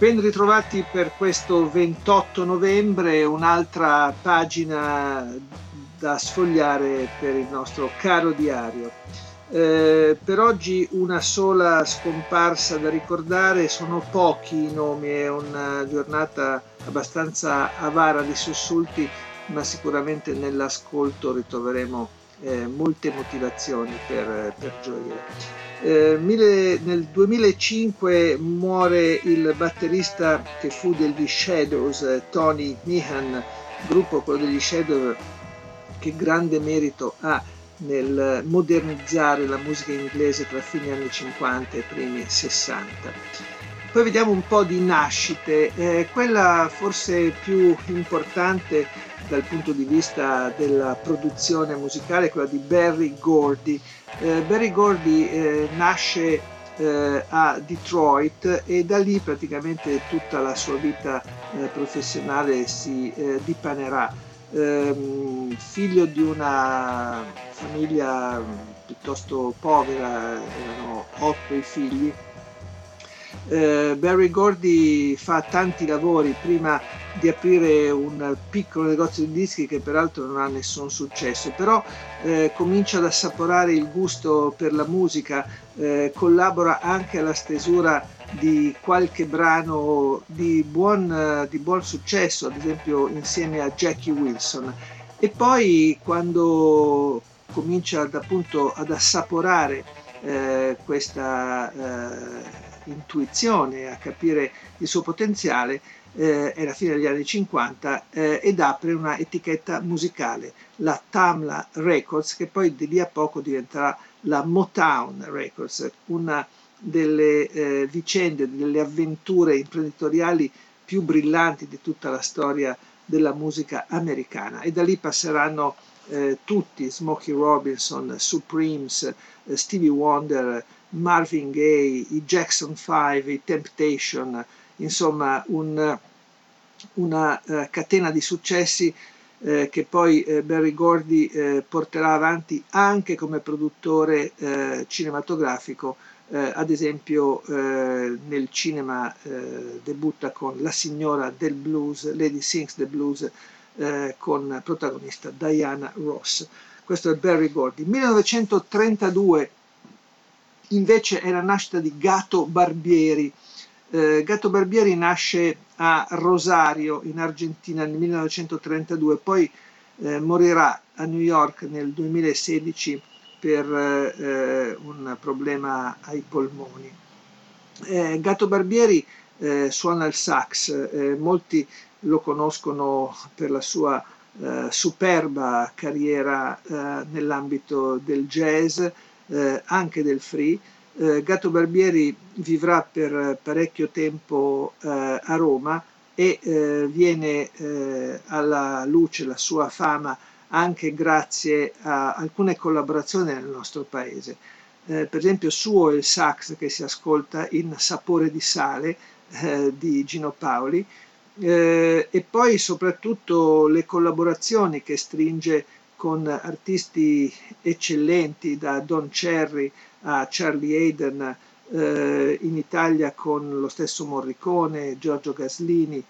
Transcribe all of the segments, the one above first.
Ben ritrovati per questo 28 novembre, un'altra pagina da sfogliare per il nostro caro diario. Eh, per oggi una sola scomparsa da ricordare, sono pochi i nomi, è una giornata abbastanza avara di sussulti, ma sicuramente nell'ascolto ritroveremo eh, molte motivazioni per, per gioire. Eh, mille, nel 2005 muore il batterista che fu degli Shadows, eh, Tony Meehan, gruppo quello degli Shadows che grande merito ha nel modernizzare la musica inglese tra fine anni 50 e primi 60. Poi vediamo un po' di nascite, eh, quella forse più importante dal punto di vista della produzione musicale quella di Barry Gordy. Eh, Barry Gordy eh, nasce eh, a Detroit e da lì praticamente tutta la sua vita eh, professionale si eh, dipanerà. Ehm, figlio di una famiglia piuttosto povera, erano otto i figli, eh, Barry Gordy fa tanti lavori prima di aprire un piccolo negozio di dischi che peraltro non ha nessun successo, però eh, comincia ad assaporare il gusto per la musica, eh, collabora anche alla stesura di qualche brano di buon, di buon successo, ad esempio insieme a Jackie Wilson. E poi quando comincia ad, appunto ad assaporare eh, questa eh, intuizione, a capire il suo potenziale, eh, è la fine degli anni 50 eh, ed apre una etichetta musicale, la Tamla Records, che poi di lì a poco diventerà la Motown Records, una delle eh, vicende, delle avventure imprenditoriali più brillanti di tutta la storia della musica americana. E da lì passeranno eh, tutti, Smokey Robinson, Supremes, eh, Stevie Wonder, Marvin Gaye, i Jackson 5, i Temptation, insomma un, una uh, catena di successi eh, che poi eh, Barry Gordy eh, porterà avanti anche come produttore eh, cinematografico, eh, ad esempio nel cinema debutta con La signora del blues, Lady Sings the Blues, con protagonista Diana Ross. Questo è Barry Gordy. 1932 invece è la nascita di Gato Barbieri. Eh, Gato Barbieri nasce a Rosario in Argentina nel 1932, poi eh, morirà a New York nel 2016 per eh, un problema ai polmoni. Eh, Gato Barbieri eh, suona il sax, eh, molti lo conoscono per la sua superba carriera nell'ambito del jazz, anche del free. Eh, Gatto Barbieri vivrà per parecchio tempo eh, a Roma e eh, viene eh, alla luce la sua fama anche grazie a alcune collaborazioni nel nostro paese. Eh, per esempio suo il sax che si ascolta in Sapore di sale di Gino Paoli e poi soprattutto le collaborazioni che stringe con artisti eccellenti da Don Cherry a Charlie Hayden, eh, in Italia con lo stesso Morricone, Giorgio Gaslini,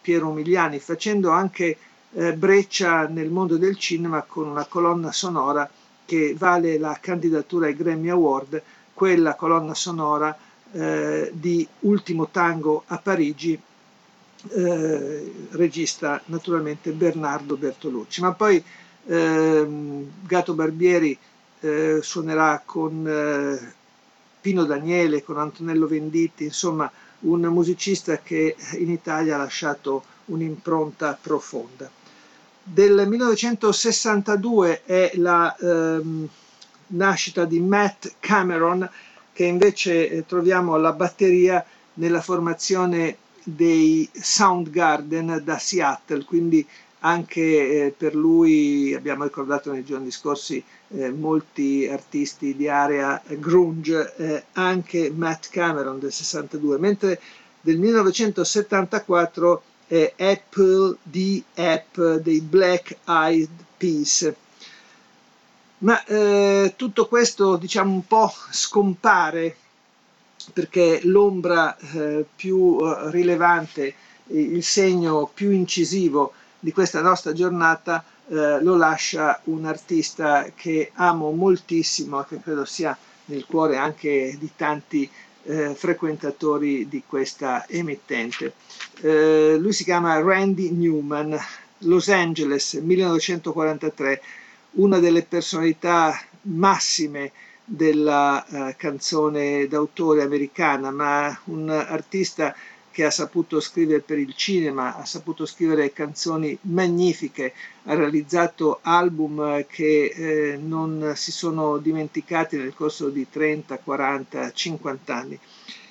Piero Umiliani, facendo anche eh, breccia nel mondo del cinema con una colonna sonora che vale la candidatura ai Grammy Award, quella colonna sonora eh, di Ultimo Tango a Parigi, eh, regista naturalmente Bernardo Bertolucci. Ma poi eh, Gato Barbieri eh, suonerà con eh, Pino Daniele, con Antonello Venditti, insomma un musicista che in Italia ha lasciato un'impronta profonda. Del 1962 è la ehm, nascita di Matt Cameron, che invece eh, troviamo alla batteria nella formazione dei Soundgarden da Seattle, quindi anche eh, per lui abbiamo ricordato nei giorni scorsi eh, molti artisti di area grunge, eh, anche Matt Cameron del 62, mentre del 1974 è Apple the App dei Black Eyed Peas. Ma eh, tutto questo diciamo un po' scompare perché l'ombra eh, più rilevante, il segno più incisivo di questa nostra giornata eh, lo lascia un artista che amo moltissimo e che credo sia nel cuore anche di tanti eh, frequentatori di questa emittente. Eh, lui si chiama Randy Newman, Los Angeles 1943, una delle personalità massime della uh, canzone d'autore americana, ma un artista che ha saputo scrivere per il cinema, ha saputo scrivere canzoni magnifiche, ha realizzato album che eh, non si sono dimenticati nel corso di 30, 40, 50 anni.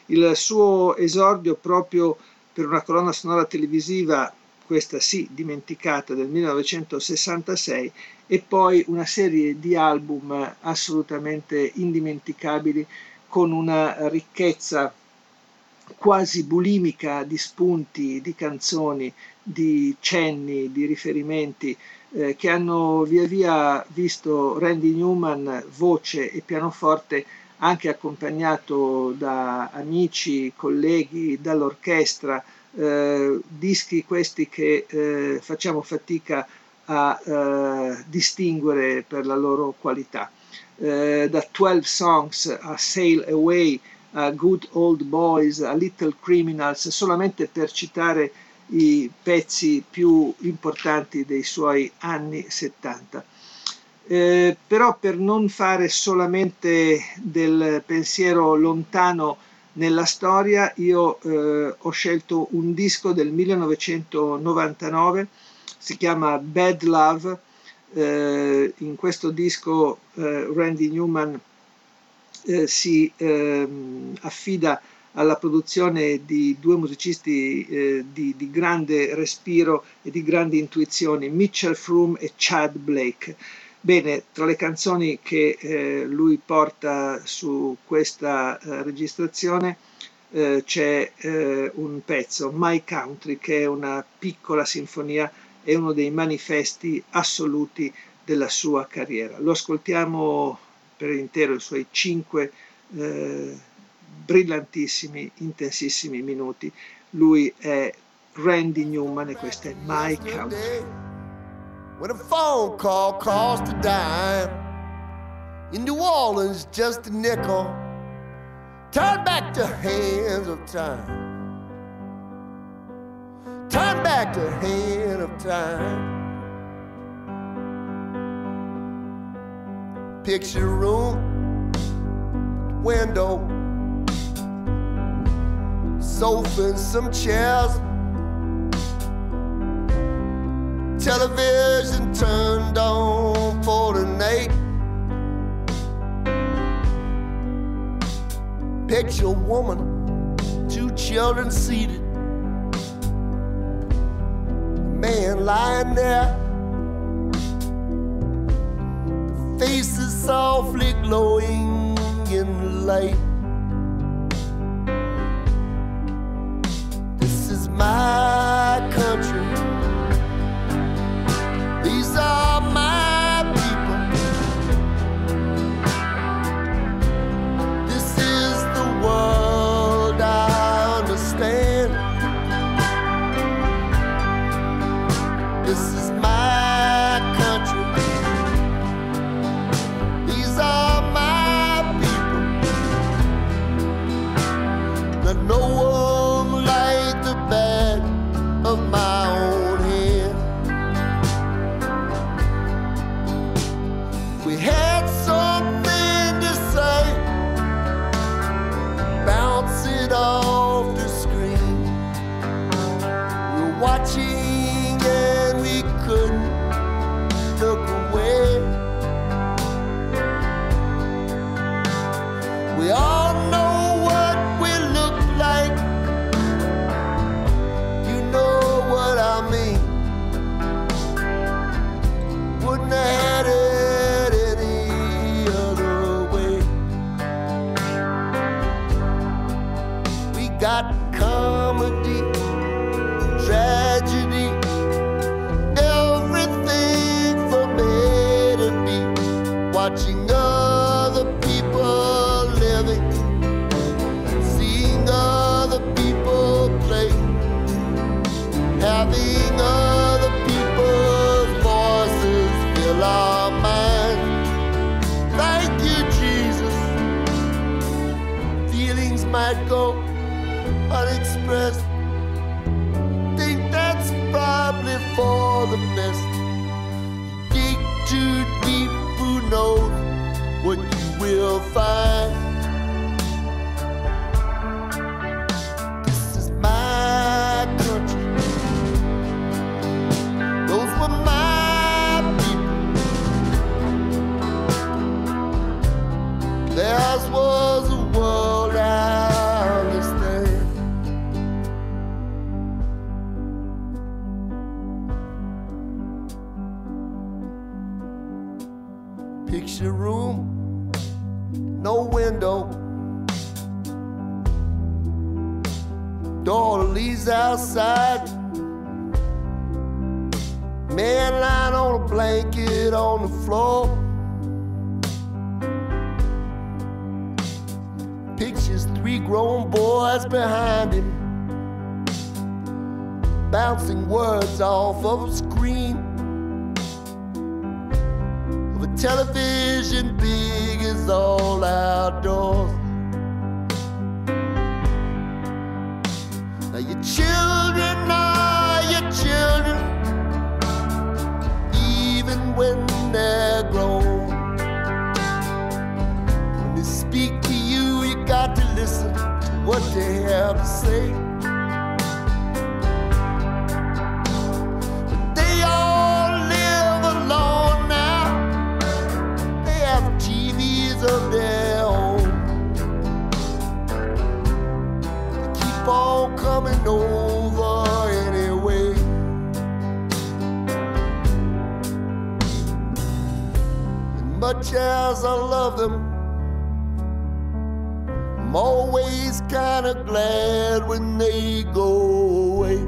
Il suo esordio proprio per una colonna sonora televisiva, questa sì dimenticata, del 1966, e poi una serie di album assolutamente indimenticabili con una ricchezza quasi bulimica di spunti, di canzoni, di cenni, di riferimenti eh, che hanno via via visto Randy Newman voce e pianoforte anche accompagnato da amici, colleghi, dall'orchestra, eh, dischi questi che eh, facciamo fatica a eh, distinguere per la loro qualità. Eh, da 12 Songs a Sail Away, a Good Old Boys, a Little Criminals, solamente per citare i pezzi più importanti dei suoi anni 70. Eh, però per non fare solamente del pensiero lontano nella storia, io eh, ho scelto un disco del 1999, si chiama Bad Love. Eh, in questo disco eh, Randy Newman eh, si ehm, affida alla produzione di due musicisti eh, di, di, grande respiro e di grandi intuizioni, Mitchell Froome e Chad Blake. Bene, tra le canzoni che eh, lui porta su questa eh, registrazione eh, c'è eh, un pezzo, My Country, che è una piccola sinfonia e uno dei manifesti assoluti della sua carriera. Lo ascoltiamo per intero i suoi cinque eh, brillantissimi, intensissimi minuti. Lui è Randy Newman e questa è My Country. When a phone call cost a dime, in New Orleans just a nickel, turn back the hands of time. Turn back the hand of time. Picture room, window, sofa and some chairs. Television turned on for the night. Picture woman, two children seated. Man lying there faces softly glowing in the light. Might go unexpressed. Think that's probably for the best. Dig too deep, who knows what you will find. Man lying on a blanket on the floor. Pictures three grown boys behind him. Bouncing words off of a screen. Of a television big as all outdoors. Now your children are what they have to say. Much as I love them, I'm always kinda glad when they go away.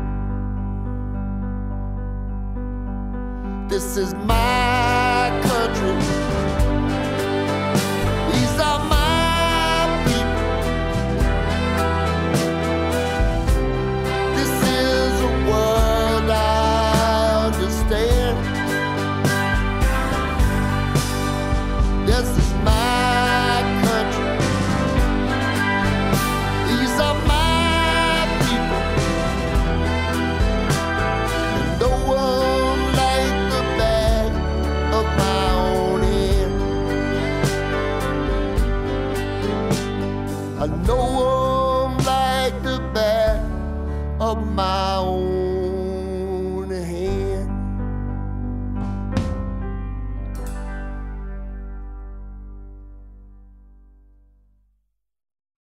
This is my country.